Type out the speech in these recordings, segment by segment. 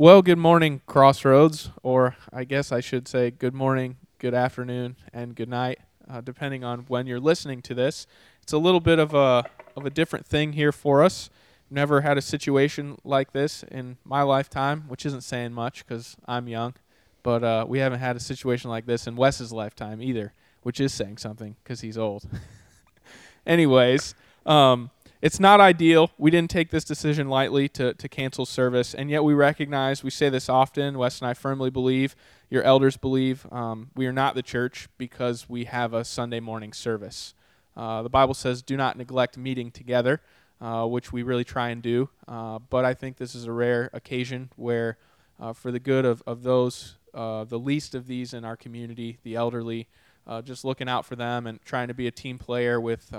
Well, good morning, Crossroads, or I guess I should say good morning, good afternoon, and good night, uh, depending on when you're listening to this. It's a little bit of a of a different thing here for us. Never had a situation like this in my lifetime, which isn't saying much because I'm young, but uh, we haven't had a situation like this in Wes's lifetime either, which is saying something because he's old. Anyways, um, it's not ideal. We didn't take this decision lightly to, to cancel service, and yet we recognize, we say this often, Wes and I firmly believe, your elders believe, um, we are not the church because we have a Sunday morning service. Uh, the Bible says, do not neglect meeting together, uh, which we really try and do, uh, but I think this is a rare occasion where, uh, for the good of, of those, uh, the least of these in our community, the elderly, uh, just looking out for them and trying to be a team player with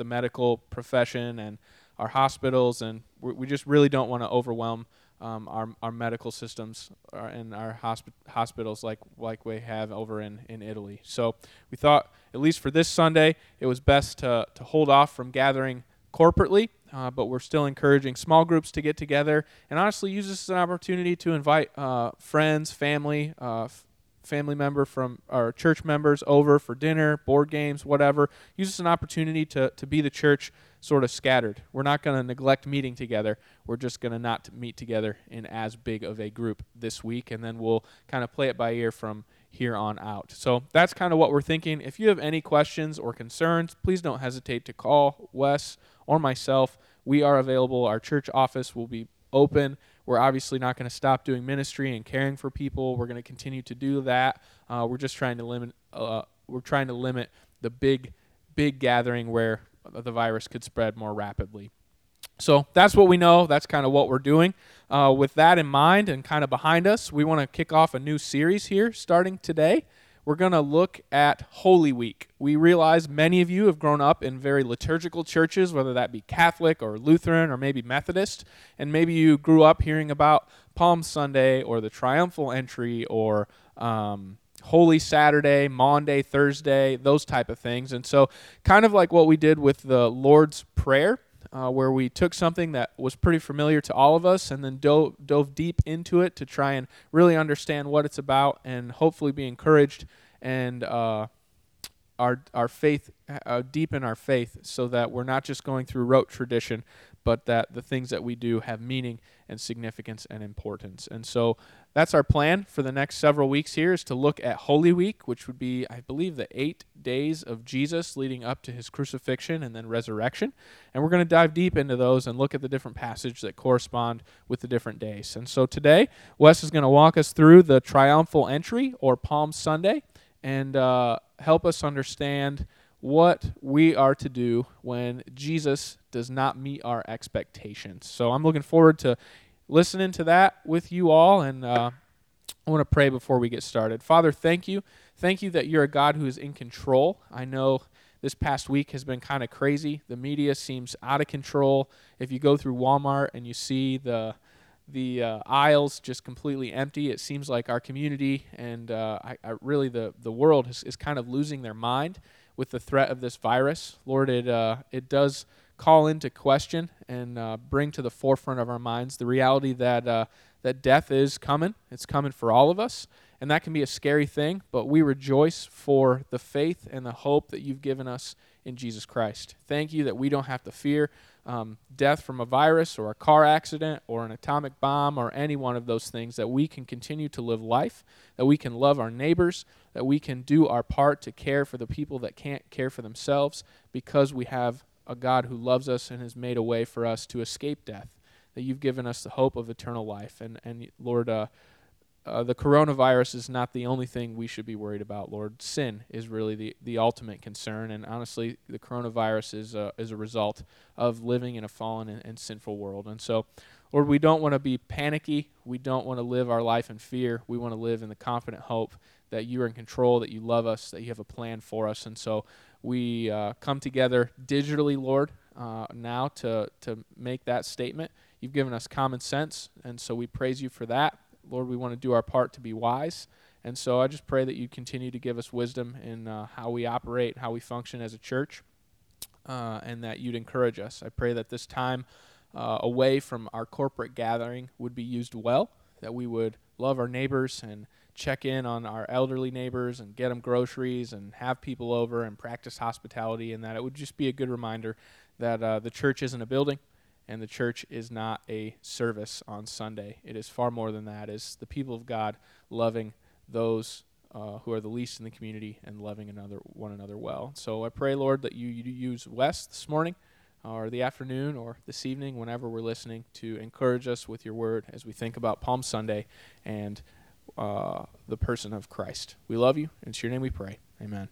the medical profession and our hospitals, and we just really don't want to overwhelm um, our, our medical systems uh, and our hospi- hospitals like like we have over in, in Italy. So we thought, at least for this Sunday, it was best to, to hold off from gathering corporately, uh, but we're still encouraging small groups to get together and honestly use this as an opportunity to invite uh, friends, family, uh, f- family member from our church members over for dinner, board games, whatever. Use this as an opportunity to, to be the church sort of scattered. We're not going to neglect meeting together. We're just going to not meet together in as big of a group this week, and then we'll kind of play it by ear from here on out. So that's kind of what we're thinking. If you have any questions or concerns, please don't hesitate to call Wes or myself. We are available. Our church office will be open we're obviously not going to stop doing ministry and caring for people. We're going to continue to do that. Uh, we're just trying to limit. Uh, we're trying to limit the big, big gathering where the virus could spread more rapidly. So that's what we know. That's kind of what we're doing. Uh, with that in mind and kind of behind us, we want to kick off a new series here starting today we're going to look at Holy Week. We realize many of you have grown up in very liturgical churches, whether that be Catholic or Lutheran or maybe Methodist, and maybe you grew up hearing about Palm Sunday or the Triumphal Entry or um, Holy Saturday, Maundy, Thursday, those type of things. And so, kind of like what we did with the Lord's Prayer, uh, where we took something that was pretty familiar to all of us and then dove, dove deep into it to try and really understand what it's about and hopefully be encouraged and uh, our, our faith, uh, deepen our faith so that we're not just going through rote tradition, but that the things that we do have meaning and significance and importance. And so that's our plan for the next several weeks here is to look at Holy Week, which would be, I believe, the eight days of Jesus leading up to his crucifixion and then resurrection. And we're going to dive deep into those and look at the different passages that correspond with the different days. And so today, Wes is going to walk us through the triumphal entry or Palm Sunday and uh, help us understand what we are to do when Jesus does not meet our expectations. So I'm looking forward to listening to that with you all, and uh, I want to pray before we get started. Father, thank you. Thank you that you're a God who is in control. I know this past week has been kind of crazy. The media seems out of control. If you go through Walmart and you see the the uh, aisles just completely empty. It seems like our community and uh, I, I really the, the world is, is kind of losing their mind with the threat of this virus. Lord, it, uh, it does call into question and uh, bring to the forefront of our minds the reality that uh, that death is coming. It's coming for all of us, and that can be a scary thing. But we rejoice for the faith and the hope that you've given us in Jesus Christ. Thank you that we don't have to fear um, death from a virus or a car accident or an atomic bomb or any one of those things. That we can continue to live life. That we can love our neighbors. That we can do our part to care for the people that can't care for themselves because we have a God who loves us and has made a way for us to escape death, that you've given us the hope of eternal life. And, and Lord, uh, uh, the coronavirus is not the only thing we should be worried about, Lord. Sin is really the, the ultimate concern. And honestly, the coronavirus is a, is a result of living in a fallen and, and sinful world. And so, Lord, we don't want to be panicky. We don't want to live our life in fear. We want to live in the confident hope that you are in control, that you love us, that you have a plan for us. And so we uh, come together digitally, Lord, uh, now to, to make that statement. You've given us common sense, and so we praise you for that. Lord, we want to do our part to be wise. And so I just pray that you continue to give us wisdom in uh, how we operate, how we function as a church, uh, and that you'd encourage us. I pray that this time uh, away from our corporate gathering would be used well, that we would love our neighbors and check in on our elderly neighbors and get them groceries and have people over and practice hospitality, and that it would just be a good reminder that uh, the church isn't a building and the church is not a service on Sunday. It is far more than that. It's the people of God loving those uh, who are the least in the community and loving another one another well. So I pray, Lord, that you, you use Wes this morning or the afternoon or this evening, whenever we're listening, to encourage us with your word as we think about Palm Sunday and uh, the person of Christ. We love you. It's your name we pray. Amen.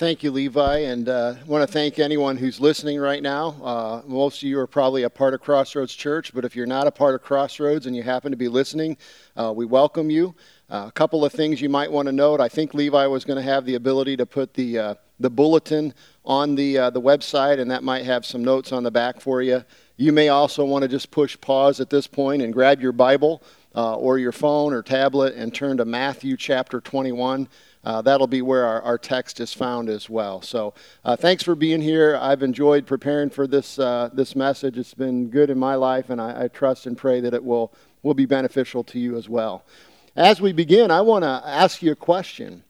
Thank you, Levi, and uh, I want to thank anyone who's listening right now. Uh, most of you are probably a part of Crossroads Church, but if you're not a part of Crossroads and you happen to be listening, uh, we welcome you. Uh, a couple of things you might want to note. I think Levi was going to have the ability to put the uh, the bulletin on the the website, and that might have some notes on the back for you. You may also want to just push pause at this point and grab your Bible or your phone or tablet and turn to Matthew chapter 21 uh, that'll be where our, our text is found as well. So uh, thanks for being here. I've enjoyed preparing for this, uh, this message. It's been good in my life, and I, I, trust and pray that it will, will be beneficial to you as well. As we begin, I want to ask you a question.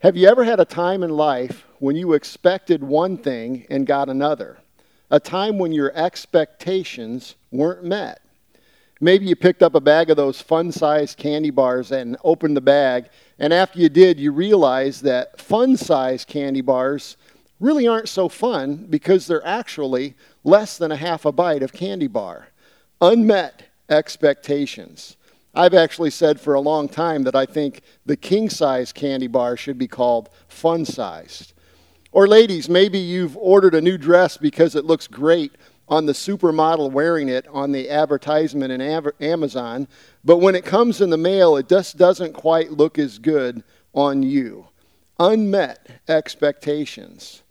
Have you ever had a time in life when you expected one thing and got another? A time when your expectations weren't met? Maybe you picked up a bag of those fun sized candy bars and opened the bag, and after you did, you realized that fun sized candy bars really aren't so fun because they're actually less than a half a bite of candy bar. Unmet expectations. I've actually said for a long time that I think the king size candy bar should be called fun sized. Or, ladies, maybe you've ordered a new dress because it looks great on the supermodel wearing it on the advertisement in Amazon, but when it comes in the mail, it just doesn't quite look as good on you. Unmet expectations.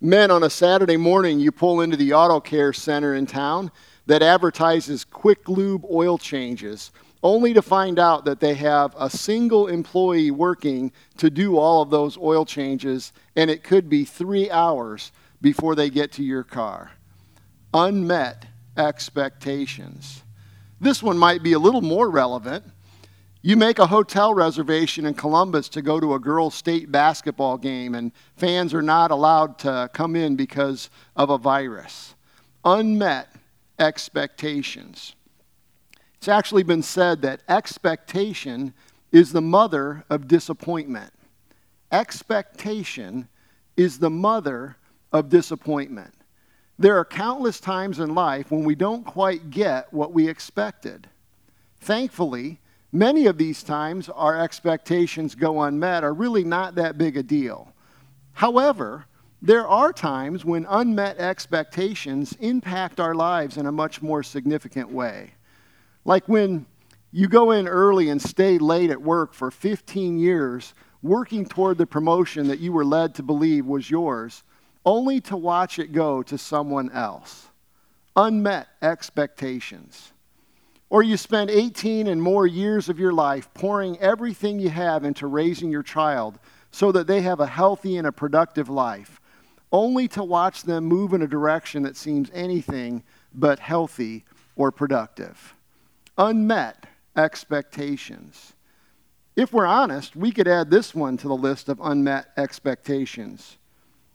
Men, on a Saturday morning, you pull into the auto care center in town that advertises quick lube oil changes, only to find out that they have a single employee working to do all of those oil changes, and it could be three hours before they get to your car unmet expectations. This one might be a little more relevant. You make a hotel reservation in Columbus to go to a girls' state basketball game, and fans are not allowed to come in because of a virus. Unmet expectations. It's actually been said that expectation is the mother of disappointment. Expectation is the mother of disappointment. There are countless times in life when we don't quite get what we expected. Thankfully, many of these times our expectations go unmet are really not that big a deal. However, there are times when unmet expectations impact our lives in a much more significant way. Like when you go in early and stay late at work for 15 years, working toward the promotion that you were led to believe was yours only to watch it go to someone else. Unmet expectations. Or you spend 18 and more years of your life pouring everything you have into raising your child so that they have a healthy and a productive life, only to watch them move in a direction that seems anything but healthy or productive. Unmet expectations. If we're honest, we could add this one to the list of unmet expectations.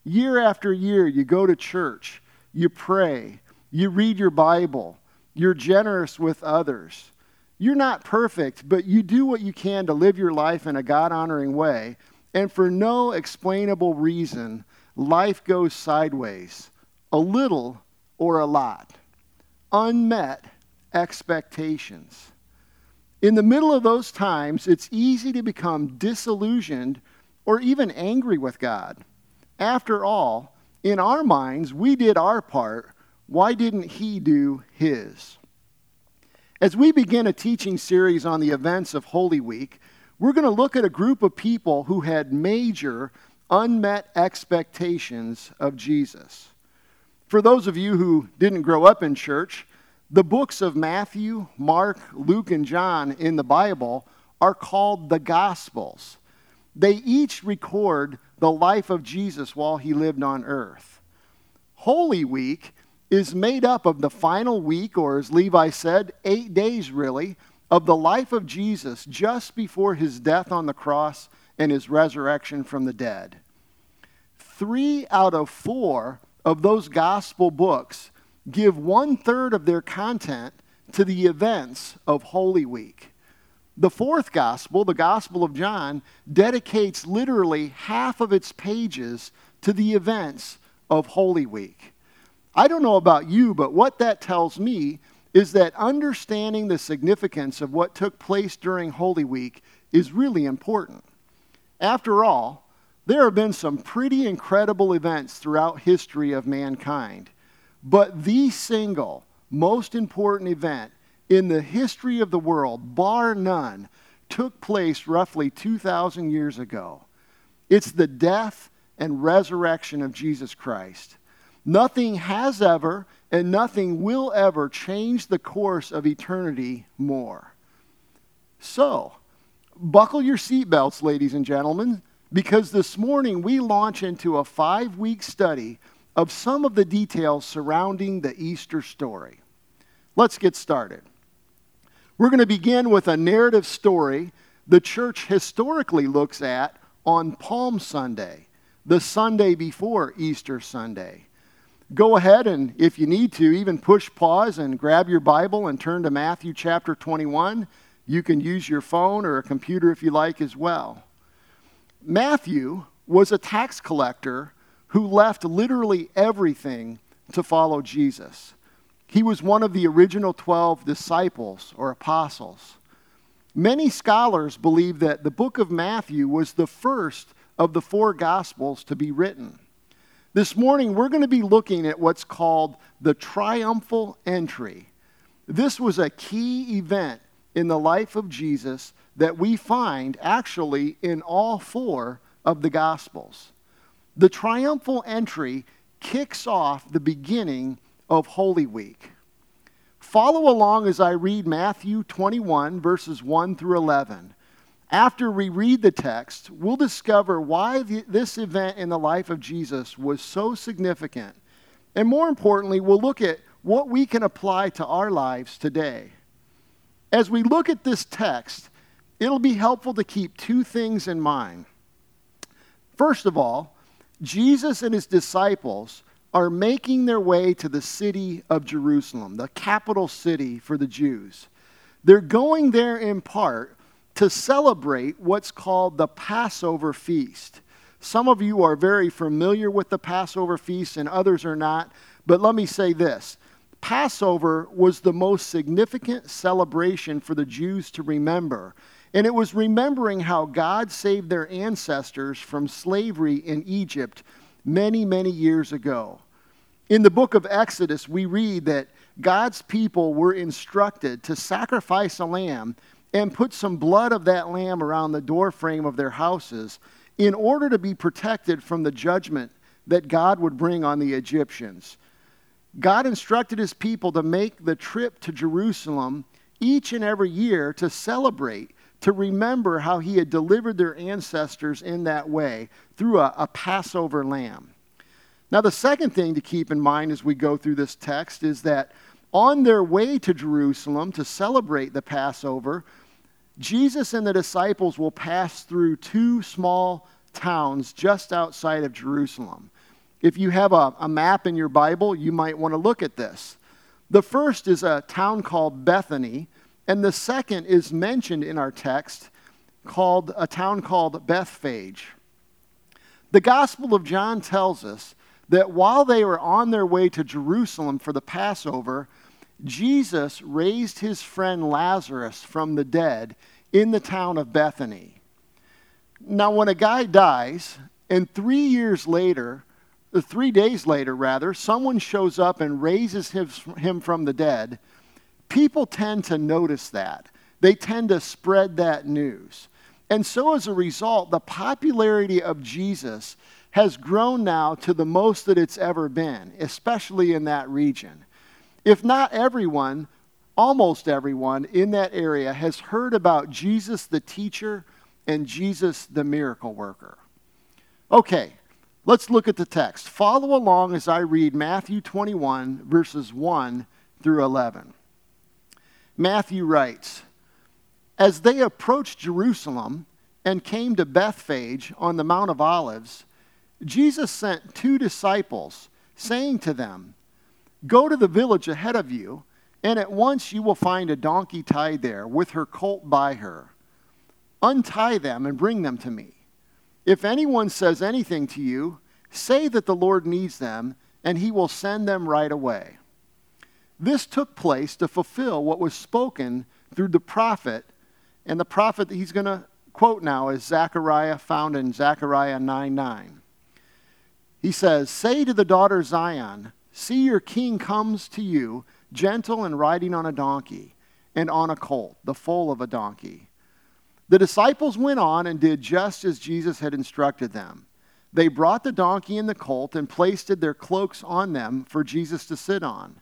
Year after year, you go to church, you pray, you read your Bible, you're generous with others. You're not perfect, but you do what you can to live your life in a God honoring way. And for no explainable reason, life goes sideways, a little or a lot. Unmet expectations. In the middle of those times, it's easy to become disillusioned or even angry with God. After all, in our minds, we did our part. Why didn't he do his? As we begin a teaching series on the events of Holy Week, we're going to look at a group of people who had major unmet expectations of Jesus. For those of you who didn't grow up in church, the books of Matthew, Mark, Luke, and John in the Bible are called the Gospels. They each record the life of Jesus while he lived on earth. Holy Week is made up of the final week, or as Levi said, eight days really, of the life of Jesus just before his death on the cross and his resurrection from the dead. Three out of four of those gospel books give one third of their content to the events of Holy Week. The fourth gospel, the Gospel of John, dedicates literally half of its pages to the events of Holy Week. I don't know about you, but what that tells me is that understanding the significance of what took place during Holy Week is really important. After all, there have been some pretty incredible events throughout history of mankind, but the single most important event in the history of the world, bar none, took place roughly 2,000 years ago. It's the death and resurrection of Jesus Christ. Nothing has ever and nothing will ever change the course of eternity more. So, buckle your seatbelts, ladies and gentlemen, because this morning we launch into a five week study of some of the details surrounding the Easter story. Let's get started. We're going to begin with a narrative story the church historically looks at on Palm Sunday, the Sunday before Easter Sunday go ahead and, if you need to, even push pause and grab your Bible and turn to Matthew chapter 21. You can use your phone or a computer if you like as well. Matthew was a tax collector who left literally everything to follow Jesus. He was one of the original 12 disciples or apostles. Many scholars believe that the book of Matthew was the first of the four gospels to be written. This morning, we're going to be looking at what's called the triumphal entry. This was a key event in the life of Jesus that we find actually in all four of the Gospels. The triumphal entry kicks off the beginning of Holy Week. Follow along as I read Matthew 21, verses 1 through 11. After we read the text, we'll discover why the, this event in the life of Jesus was so significant. And more importantly, we'll look at what we can apply to our lives today. As we look at this text, it'll be helpful to keep two things in mind. First of all, Jesus and his disciples are making their way to the city of Jerusalem, the capital city for the Jews. They're going there in part to celebrate what's called the Passover feast. Some of you are very familiar with the Passover feast, and others are not. But let me say this Passover was the most significant celebration for the Jews to remember. And it was remembering how God saved their ancestors from slavery in Egypt many, many years ago. In the book of Exodus, we read that God's people were instructed to sacrifice a lamb and put some blood of that lamb around the doorframe of their houses in order to be protected from the judgment that God would bring on the Egyptians. God instructed his people to make the trip to Jerusalem each and every year to celebrate, to remember how he had delivered their ancestors in that way through a, a Passover lamb. Now, the second thing to keep in mind as we go through this text is that on their way to Jerusalem to celebrate the Passover, Jesus and the disciples will pass through two small towns just outside of Jerusalem. If you have a, a map in your Bible, you might want to look at this. The first is a town called Bethany, and the second is mentioned in our text called a town called Bethphage. The Gospel of John tells us that while they were on their way to Jerusalem for the Passover, Jesus raised his friend Lazarus from the dead in the town of Bethany. Now, when a guy dies, and three years later, three days later, rather, someone shows up and raises him from the dead, people tend to notice that. They tend to spread that news. And so, as a result, the popularity of Jesus has grown now to the most that it's ever been, especially in that region. If not everyone, almost everyone in that area has heard about Jesus the teacher and Jesus the miracle worker. Okay, let's look at the text. Follow along as I read Matthew 21, verses 1 through 11. Matthew writes, As they approached Jerusalem and came to Bethphage on the Mount of Olives, Jesus sent two disciples, saying to them, Go to the village ahead of you, and at once you will find a donkey tied there, with her colt by her. Untie them and bring them to me. If anyone says anything to you, say that the Lord needs them, and he will send them right away. This took place to fulfill what was spoken through the prophet, and the prophet that he's going to quote now is Zechariah, found in Zechariah 9 9. He says, Say to the daughter Zion, See your king comes to you, gentle and riding on a donkey, and on a colt, the foal of a donkey. The disciples went on and did just as Jesus had instructed them. They brought the donkey and the colt and placed their cloaks on them for Jesus to sit on.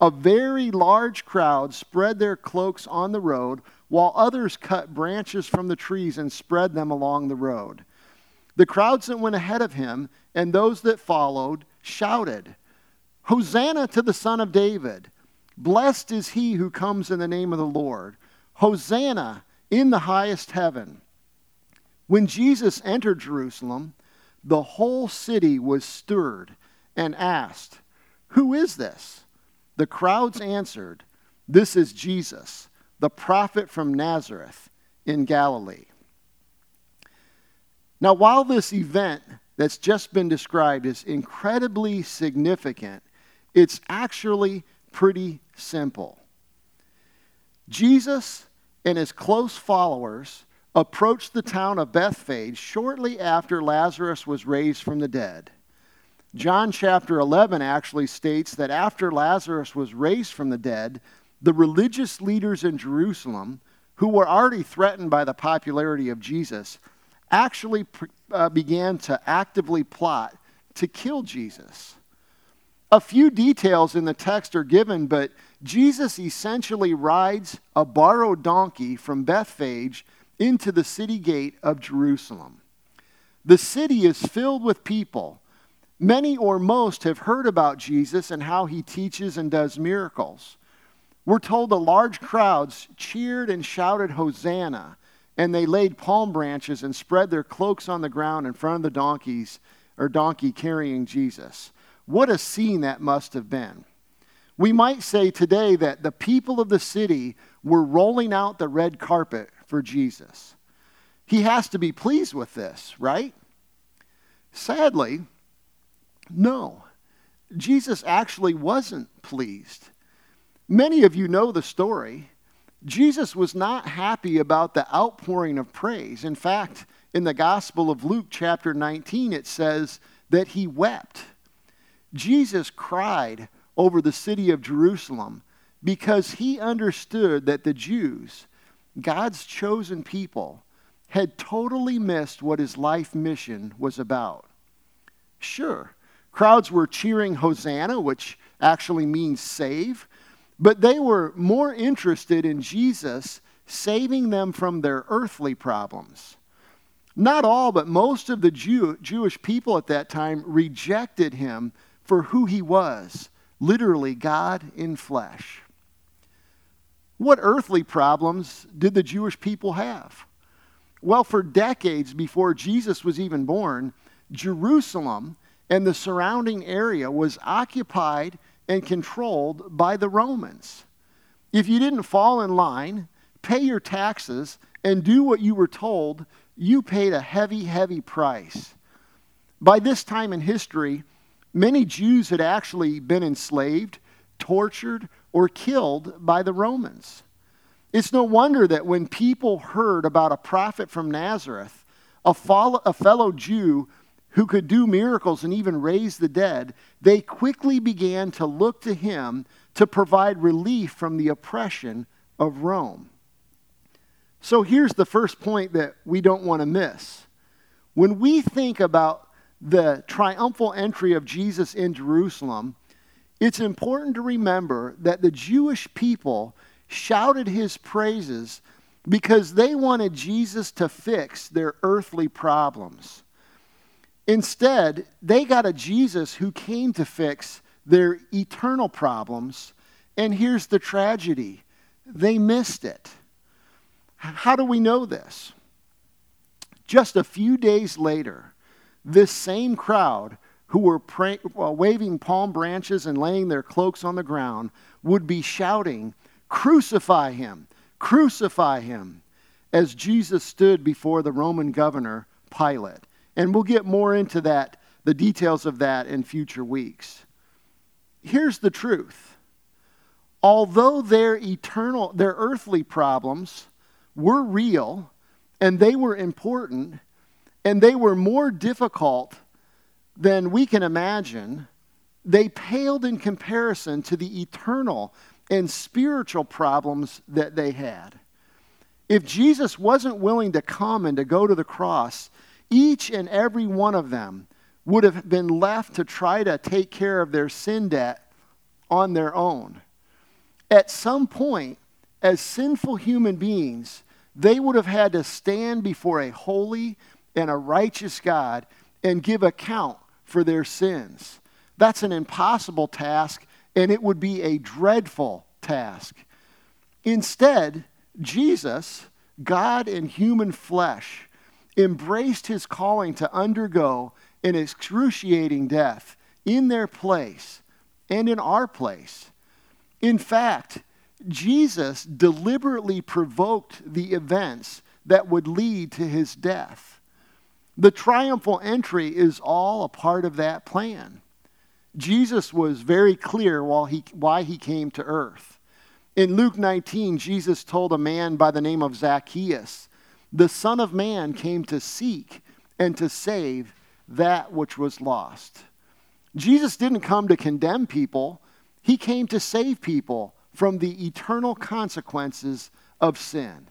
A very large crowd spread their cloaks on the road, while others cut branches from the trees and spread them along the road. The crowds that went ahead of him and those that followed shouted, Hosanna to the Son of David! Blessed is he who comes in the name of the Lord. Hosanna in the highest heaven. When Jesus entered Jerusalem, the whole city was stirred and asked, Who is this? The crowds answered, This is Jesus, the prophet from Nazareth in Galilee. Now, while this event that's just been described is incredibly significant, it's actually pretty simple. Jesus and his close followers approached the town of Bethphage shortly after Lazarus was raised from the dead. John chapter 11 actually states that after Lazarus was raised from the dead, the religious leaders in Jerusalem, who were already threatened by the popularity of Jesus, actually uh, began to actively plot to kill Jesus. A few details in the text are given, but Jesus essentially rides a borrowed donkey from Bethphage into the city gate of Jerusalem. The city is filled with people. Many or most have heard about Jesus and how he teaches and does miracles. We're told the large crowds cheered and shouted, Hosanna, and they laid palm branches and spread their cloaks on the ground in front of the donkeys or donkey carrying Jesus. What a scene that must have been. We might say today that the people of the city were rolling out the red carpet for Jesus. He has to be pleased with this, right? Sadly, no. Jesus actually wasn't pleased. Many of you know the story. Jesus was not happy about the outpouring of praise. In fact, in the Gospel of Luke, chapter 19, it says that he wept. Jesus cried over the city of Jerusalem because he understood that the Jews, God's chosen people, had totally missed what his life mission was about. Sure, crowds were cheering Hosanna, which actually means save, but they were more interested in Jesus saving them from their earthly problems. Not all, but most of the Jew, Jewish people at that time rejected him for who he was literally, God in flesh. What earthly problems did the Jewish people have? Well, for decades before Jesus was even born, Jerusalem and the surrounding area was occupied and controlled by the Romans. If you didn't fall in line, pay your taxes, and do what you were told, you paid a heavy, heavy price. By this time in history, many Jews had actually been enslaved, tortured, or killed by the Romans. It's no wonder that when people heard about a prophet from Nazareth, a, fellow Jew who could do miracles and even raise the dead, they quickly began to look to him to provide relief from the oppression of Rome. So here's the first point that we don't want to miss. When we think about the triumphal entry of Jesus in Jerusalem, it's important to remember that the Jewish people shouted his praises because they wanted Jesus to fix their earthly problems. Instead, they got a Jesus who came to fix their eternal problems. And here's the tragedy they missed it. How do we know this? Just a few days later, this same crowd who were pray, well, waving palm branches and laying their cloaks on the ground would be shouting, Crucify him! Crucify him! as Jesus stood before the Roman governor, Pilate. And we'll get more into that, the details of that in future weeks. Here's the truth. Although their eternal, their earthly problems were real and they were important and they were more difficult than we can imagine, they paled in comparison to the eternal and spiritual problems that they had. If Jesus wasn't willing to come and to go to the cross, each and every one of them would have been left to try to take care of their sin debt on their own. At some point, as sinful human beings, they would have had to stand before a holy and a righteous God and give account for their sins. That's an impossible task, and it would be a dreadful task. Instead, Jesus, God in human flesh, embraced his calling to undergo an excruciating death in their place and in our place. In fact, Jesus deliberately provoked the events that would lead to his death. The triumphal entry is all a part of that plan. Jesus was very clear while he, why he came to earth. In Luke 19, Jesus told a man by the name of Zacchaeus, The Son of Man came to seek and to save that which was lost. Jesus didn't come to condemn people, he came to save people from the eternal consequences of sin.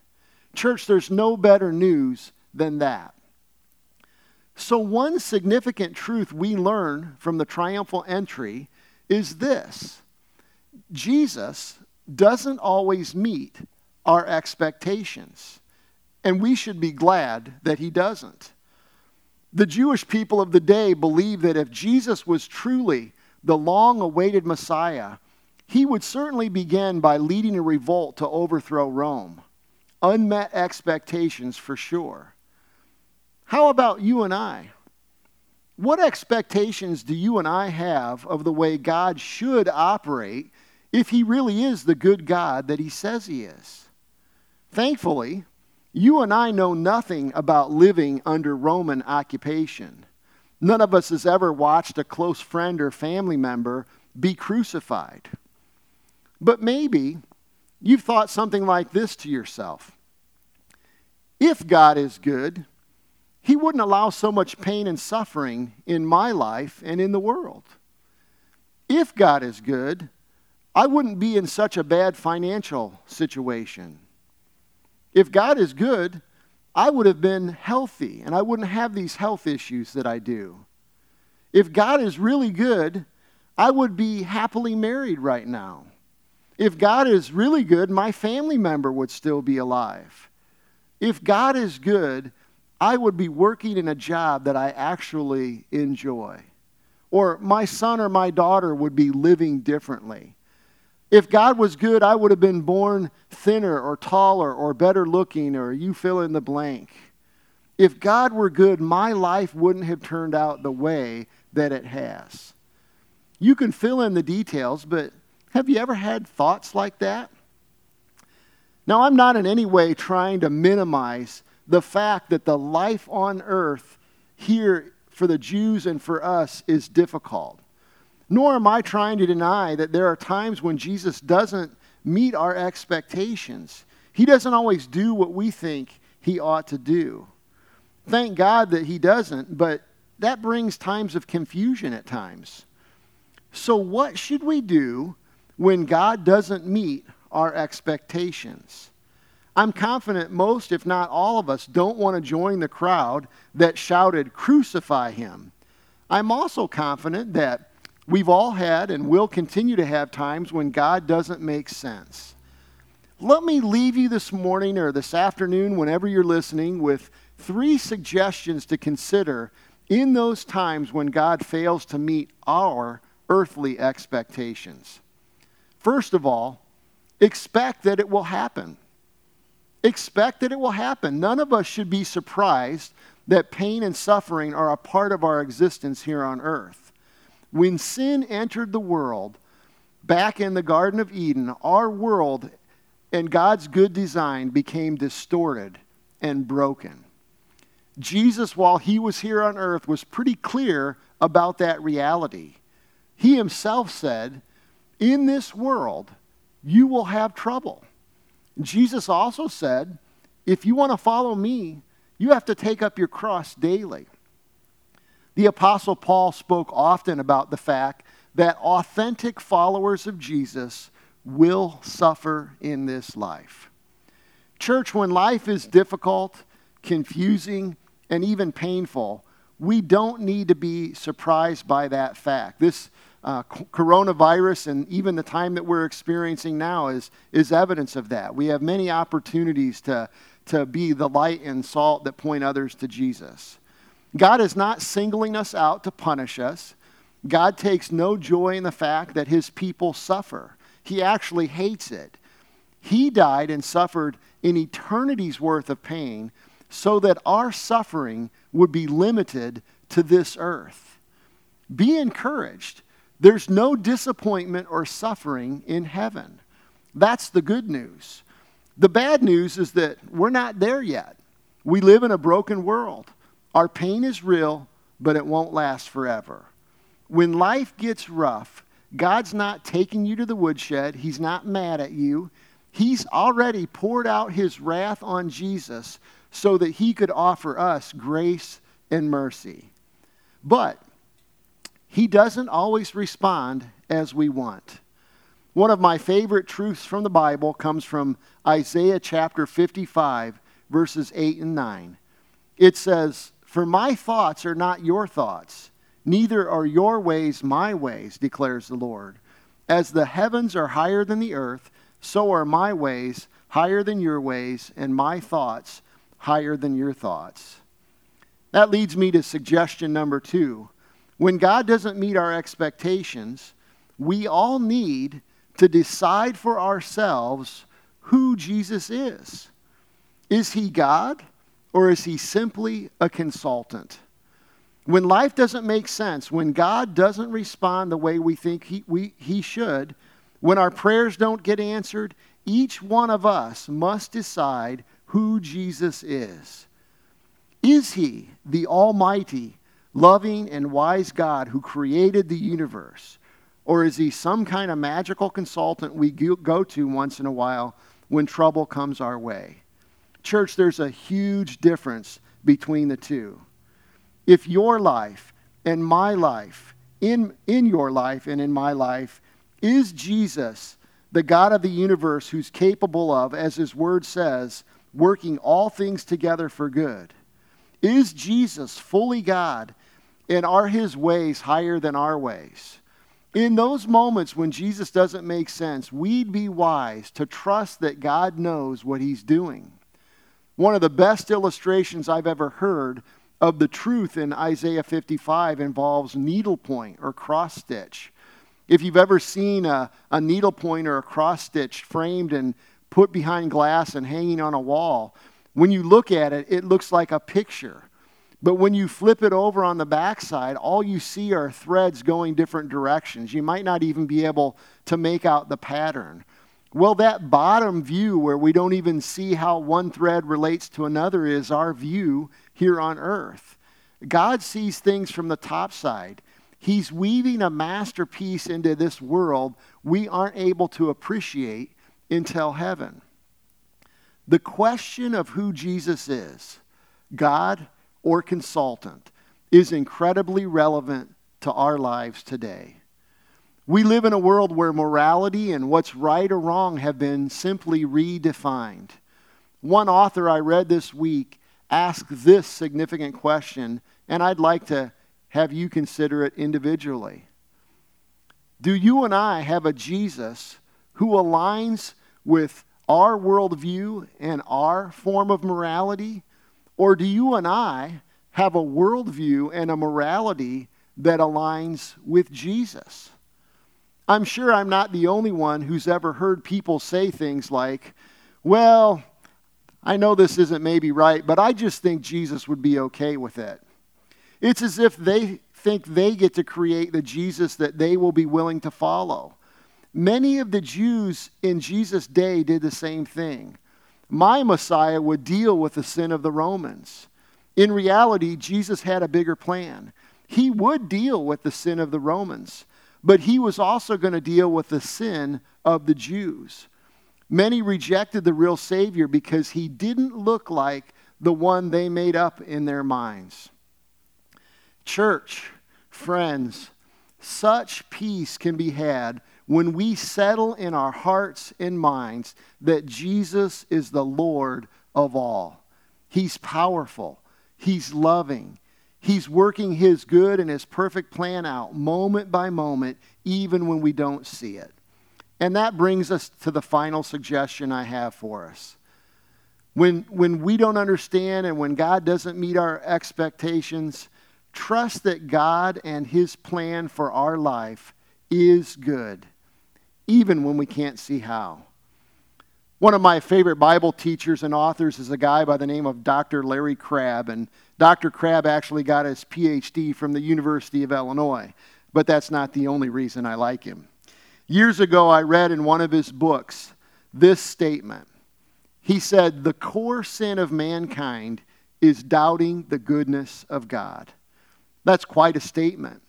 Church, there's no better news than that. So, one significant truth we learn from the triumphal entry is this Jesus doesn't always meet our expectations, and we should be glad that he doesn't. The Jewish people of the day believed that if Jesus was truly the long awaited Messiah, he would certainly begin by leading a revolt to overthrow Rome. Unmet expectations for sure. How about you and I? What expectations do you and I have of the way God should operate if he really is the good God that he says he is? Thankfully, you and I know nothing about living under Roman occupation. None of us has ever watched a close friend or family member be crucified. But maybe you've thought something like this to yourself If God is good, He wouldn't allow so much pain and suffering in my life and in the world. If God is good, I wouldn't be in such a bad financial situation. If God is good, I would have been healthy and I wouldn't have these health issues that I do. If God is really good, I would be happily married right now. If God is really good, my family member would still be alive. If God is good, I would be working in a job that I actually enjoy. Or my son or my daughter would be living differently. If God was good, I would have been born thinner or taller or better looking, or you fill in the blank. If God were good, my life wouldn't have turned out the way that it has. You can fill in the details, but have you ever had thoughts like that? Now, I'm not in any way trying to minimize the fact that the life on earth here for the Jews and for us is difficult. Nor am I trying to deny that there are times when Jesus doesn't meet our expectations. He doesn't always do what we think he ought to do. Thank God that he doesn't, but that brings times of confusion at times. So, what should we do when God doesn't meet our expectations? I'm confident most, if not all of us, don't want to join the crowd that shouted, Crucify him. I'm also confident that We've all had and will continue to have times when God doesn't make sense. Let me leave you this morning or this afternoon, whenever you're listening, with three suggestions to consider in those times when God fails to meet our earthly expectations. First of all, expect that it will happen. Expect that it will happen. None of us should be surprised that pain and suffering are a part of our existence here on earth. When sin entered the world, back in the Garden of Eden, our world and God's good design became distorted and broken. Jesus, while he was here on earth, was pretty clear about that reality. He himself said, In this world, you will have trouble. Jesus also said, If you want to follow me, you have to take up your cross daily. The Apostle Paul spoke often about the fact that authentic followers of Jesus will suffer in this life. Church, when life is difficult, confusing, and even painful, we don't need to be surprised by that fact. This uh, coronavirus and even the time that we're experiencing now is, is evidence of that. We have many opportunities to, to be the light and salt that point others to Jesus. God is not singling us out to punish us. God takes no joy in the fact that his people suffer. He actually hates it. He died and suffered an eternity's worth of pain so that our suffering would be limited to this earth. Be encouraged. There's no disappointment or suffering in heaven. That's the good news. The bad news is that we're not there yet. We live in a broken world. Our pain is real, but it won't last forever. When life gets rough, God's not taking you to the woodshed. He's not mad at you. He's already poured out his wrath on Jesus so that he could offer us grace and mercy. But he doesn't always respond as we want. One of my favorite truths from the Bible comes from Isaiah chapter 55, verses 8 and 9. It says, For my thoughts are not your thoughts, neither are your ways my ways, declares the Lord. As the heavens are higher than the earth, so are my ways higher than your ways, and my thoughts higher than your thoughts. That leads me to suggestion number two. When God doesn't meet our expectations, we all need to decide for ourselves who Jesus is. Is he God or is he simply a consultant? When life doesn't make sense, when God doesn't respond the way we think he, we, he should, when our prayers don't get answered, each one of us must decide who Jesus is. Is he the Almighty, loving, and wise God who created the universe? Or is he some kind of magical consultant we go to once in a while when trouble comes our way? Church, there's a huge difference between the two. If your life and my life, in, in your life and in my life, is Jesus, the God of the universe, who's capable of, as his word says, working all things together for good? Is Jesus fully God and are his ways higher than our ways? In those moments when Jesus doesn't make sense, we'd be wise to trust that God knows what he's doing. One of the best illustrations I've ever heard of the truth in Isaiah 55 involves needlepoint or cross stitch. If you've ever seen a, a needlepoint or a cross stitch framed and put behind glass and hanging on a wall, when you look at it, it looks like a picture. But when you flip it over on the backside, all you see are threads going different directions. You might not even be able to make out the pattern. Well, that bottom view where we don't even see how one thread relates to another is our view here on earth. God sees things from the top side. He's weaving a masterpiece into this world we aren't able to appreciate until heaven. The question of who Jesus is, God or consultant is incredibly relevant to our lives today. We live in a world where morality and what's right or wrong have been simply redefined. One author I read this week asked this significant question, and I'd like to have you consider it individually. Do you and I have a Jesus who aligns with our worldview and our form of morality? Or do you and I have a worldview and a morality that aligns with Jesus? I'm sure I'm not the only one who's ever heard people say things like, well, I know this isn't maybe right, but I just think Jesus would be okay with it. It's as if they think they get to create the Jesus that they will be willing to follow. Many of the Jews in Jesus' day did the same thing. My Messiah would deal with the sin of the Romans. In reality, Jesus had a bigger plan. He would deal with the sin of the Romans, but he was also going to deal with the sin of the Jews. Many rejected the real Savior because he didn't look like the one they made up in their minds. Church, friends, such peace can be had when we settle in our hearts and minds that Jesus is the Lord of all. He's powerful, He's loving, He's working His good and His perfect plan out moment by moment, even when we don't see it. And that brings us to the final suggestion I have for us. When, when we don't understand and when God doesn't meet our expectations, trust that God and His plan for our life is good, even when we can't see how. One of my favorite Bible teachers and authors is a guy by the name of Dr. Larry Crabb. And Dr. Crabb actually got his PhD from the University of Illinois. But that's not the only reason I like him. Years ago, I read in one of his books this statement. He said, The core sin of mankind is doubting the goodness of God. That's quite a statement.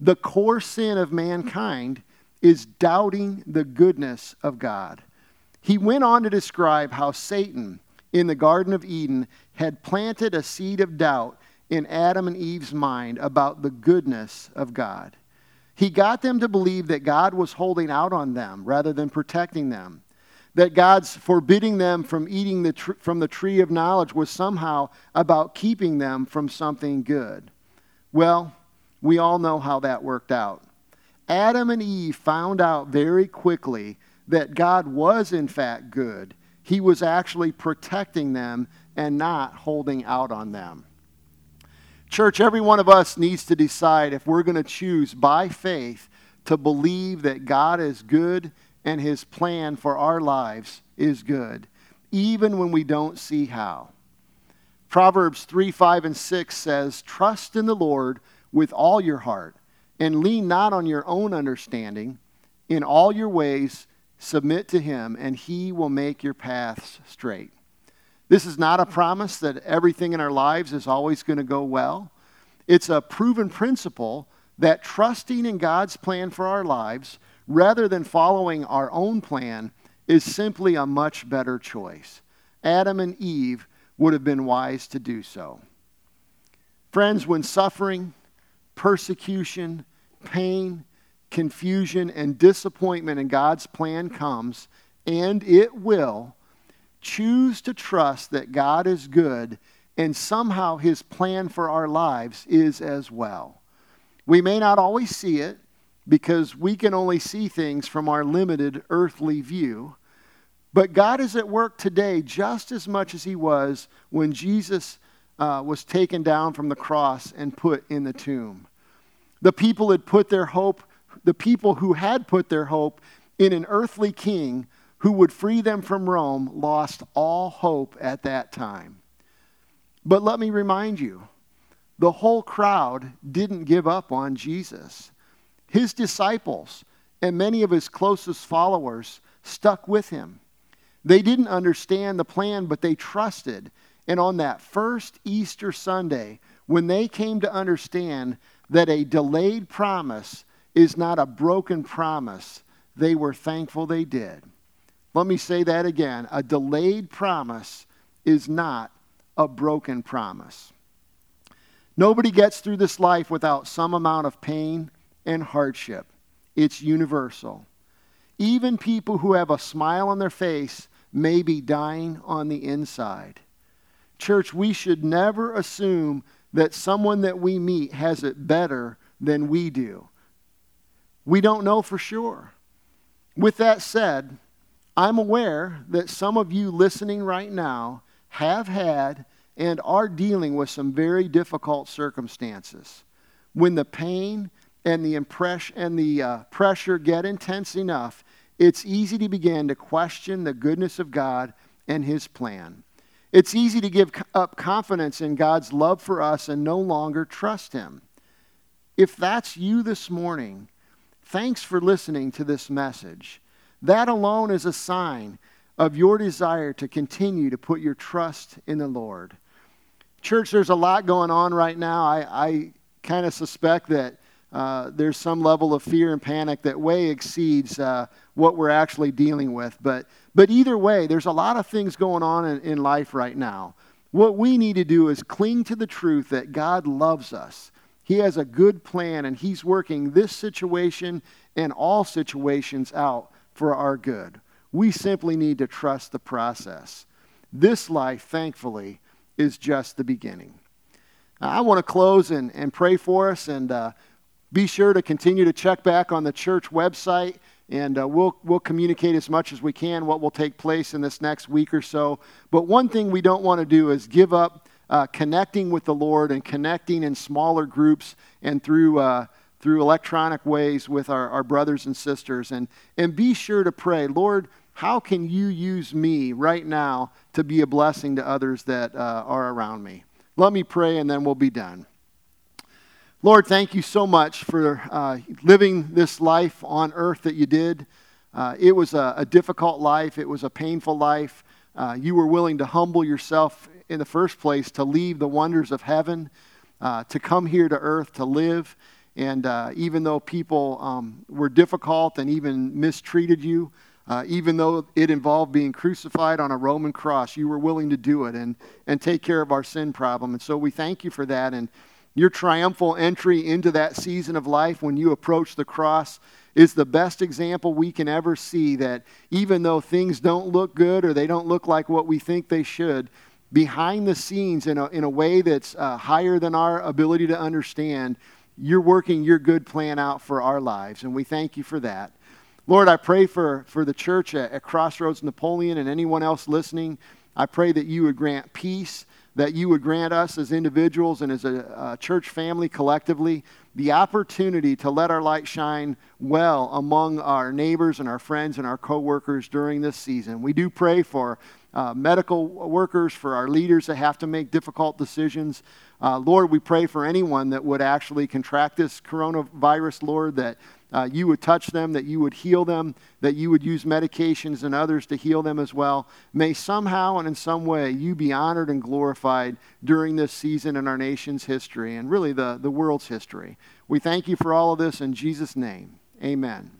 The core sin of mankind is doubting the goodness of God. He went on to describe how Satan in the Garden of Eden had planted a seed of doubt in Adam and Eve's mind about the goodness of God. He got them to believe that God was holding out on them rather than protecting them. That God's forbidding them from eating the tr- from the tree of knowledge was somehow about keeping them from something good. Well, we all know how that worked out. Adam and Eve found out very quickly that God was, in fact, good. He was actually protecting them and not holding out on them. Church, every one of us needs to decide if we're going to choose by faith to believe that God is good and his plan for our lives is good, even when we don't see how. Proverbs 3 5 and 6 says, Trust in the Lord with all your heart, and lean not on your own understanding. In all your ways, submit to him, and he will make your paths straight. This is not a promise that everything in our lives is always going to go well. It's a proven principle that trusting in God's plan for our lives rather than following our own plan is simply a much better choice. Adam and Eve would have been wise to do so. Friends, when suffering, persecution, pain, confusion, and disappointment in God's plan comes, and it will, choose to trust that God is good and somehow his plan for our lives is as well. We may not always see it because we can only see things from our limited earthly view. But God is at work today just as much as he was when Jesus uh, was taken down from the cross and put in the tomb. The people had put their hope, the people who had put their hope in an earthly king who would free them from Rome lost all hope at that time. But let me remind you the whole crowd didn't give up on Jesus. His disciples and many of his closest followers stuck with him. They didn't understand the plan, but they trusted. And on that first Easter Sunday, when they came to understand that a delayed promise is not a broken promise, they were thankful they did. Let me say that again. A delayed promise is not a broken promise. Nobody gets through this life without some amount of pain and hardship. It's universal. Even people who have a smile on their face may be dying on the inside. Church, we should never assume that someone that we meet has it better than we do. We don't know for sure. With that said, I'm aware that some of you listening right now have had and are dealing with some very difficult circumstances. When the pain and the impression and the uh, pressure get intense enough, it's easy to begin to question the goodness of God and His plan. It's easy to give up confidence in God's love for us and no longer trust Him. If that's you this morning, thanks for listening to this message. That alone is a sign of your desire to continue to put your trust in the Lord. Church, there's a lot going on right now. I, I kind of suspect that uh, there's some level of fear and panic that way exceeds uh, what we're actually dealing with. But, but either way, there's a lot of things going on in, in life right now. What we need to do is cling to the truth that God loves us. He has a good plan, and He's working this situation and all situations out for our good. We simply need to trust the process. This life, thankfully, is just the beginning. I want to close and, and pray for us and uh, be sure to continue to check back on the church website, and uh, we'll, we'll communicate as much as we can what will take place in this next week or so. But one thing we don't want to do is give up uh, connecting with the Lord and connecting in smaller groups and through, uh, through electronic ways with our, our brothers and sisters. And, and be sure to pray, Lord, how can you use me right now to be a blessing to others that uh, are around me? Let me pray and then we'll be done. Lord, thank you so much for uh, living this life on earth that you did. Uh, it was a, a, difficult life, it was a painful life. Uh, you were willing to humble yourself in the first place to leave the wonders of heaven, uh, to come here to earth to live. And uh, even though people um, were difficult and even mistreated you, uh, even though it involved being crucified on a Roman cross, you were willing to do it and, and take care of our sin problem. And so we thank you for that. And your triumphal entry into that season of life when you approach the cross is the best example we can ever see that even though things don't look good or they don't look like what we think they should, behind the scenes in a, in a way that's uh, higher than our ability to understand, you're working your good plan out for our lives. And we thank you for that. Lord, I pray for, for the church at, at Crossroads Napoleon and anyone else listening. I pray that you would grant peace that you would grant us as individuals and as a, a, church family collectively the opportunity to let our light shine well among our neighbors and our friends and our coworkers during this season. We do pray for uh, medical workers, for our leaders that have to make difficult decisions. Uh, Lord, we pray for anyone that would actually contract this coronavirus, Lord, that uh, you would touch them, that you would heal them, that you would use medications and others to heal them as well. May somehow and in some way you be honored and glorified during this season in our nation's history and really the, the world's history. We thank you for all of this in Jesus' name. Amen.